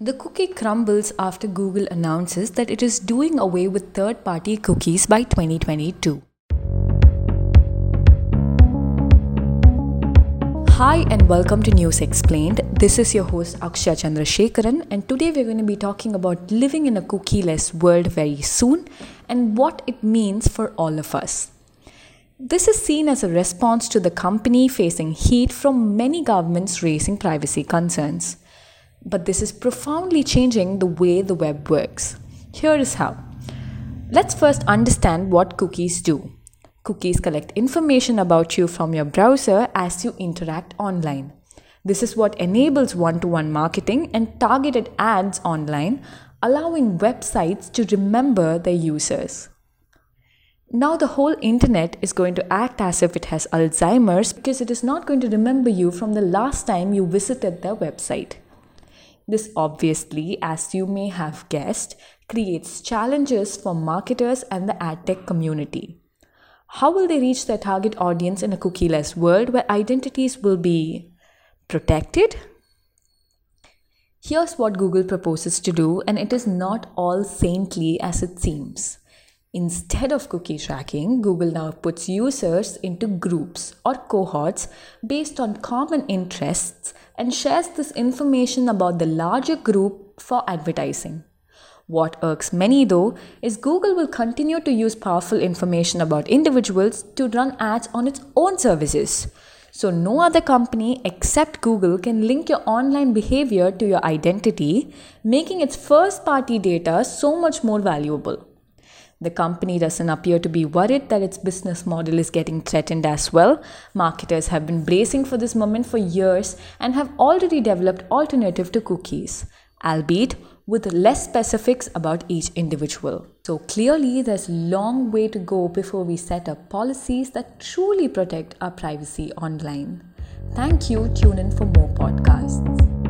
The cookie crumbles after Google announces that it is doing away with third party cookies by 2022. Hi and welcome to News Explained. This is your host Akshay Chandrasekharan, and today we're going to be talking about living in a cookieless world very soon and what it means for all of us. This is seen as a response to the company facing heat from many governments raising privacy concerns. But this is profoundly changing the way the web works. Here is how. Let's first understand what cookies do. Cookies collect information about you from your browser as you interact online. This is what enables one to one marketing and targeted ads online, allowing websites to remember their users. Now, the whole internet is going to act as if it has Alzheimer's because it is not going to remember you from the last time you visited their website. This obviously, as you may have guessed, creates challenges for marketers and the ad tech community. How will they reach their target audience in a cookieless world where identities will be protected? Here's what Google proposes to do, and it is not all saintly as it seems. Instead of cookie tracking, Google now puts users into groups or cohorts based on common interests and shares this information about the larger group for advertising. What irks many though is Google will continue to use powerful information about individuals to run ads on its own services. So, no other company except Google can link your online behavior to your identity, making its first party data so much more valuable. The company doesn't appear to be worried that its business model is getting threatened as well. Marketers have been bracing for this moment for years and have already developed alternative to cookies, albeit with less specifics about each individual. So clearly there's a long way to go before we set up policies that truly protect our privacy online. Thank you. Tune in for more podcasts.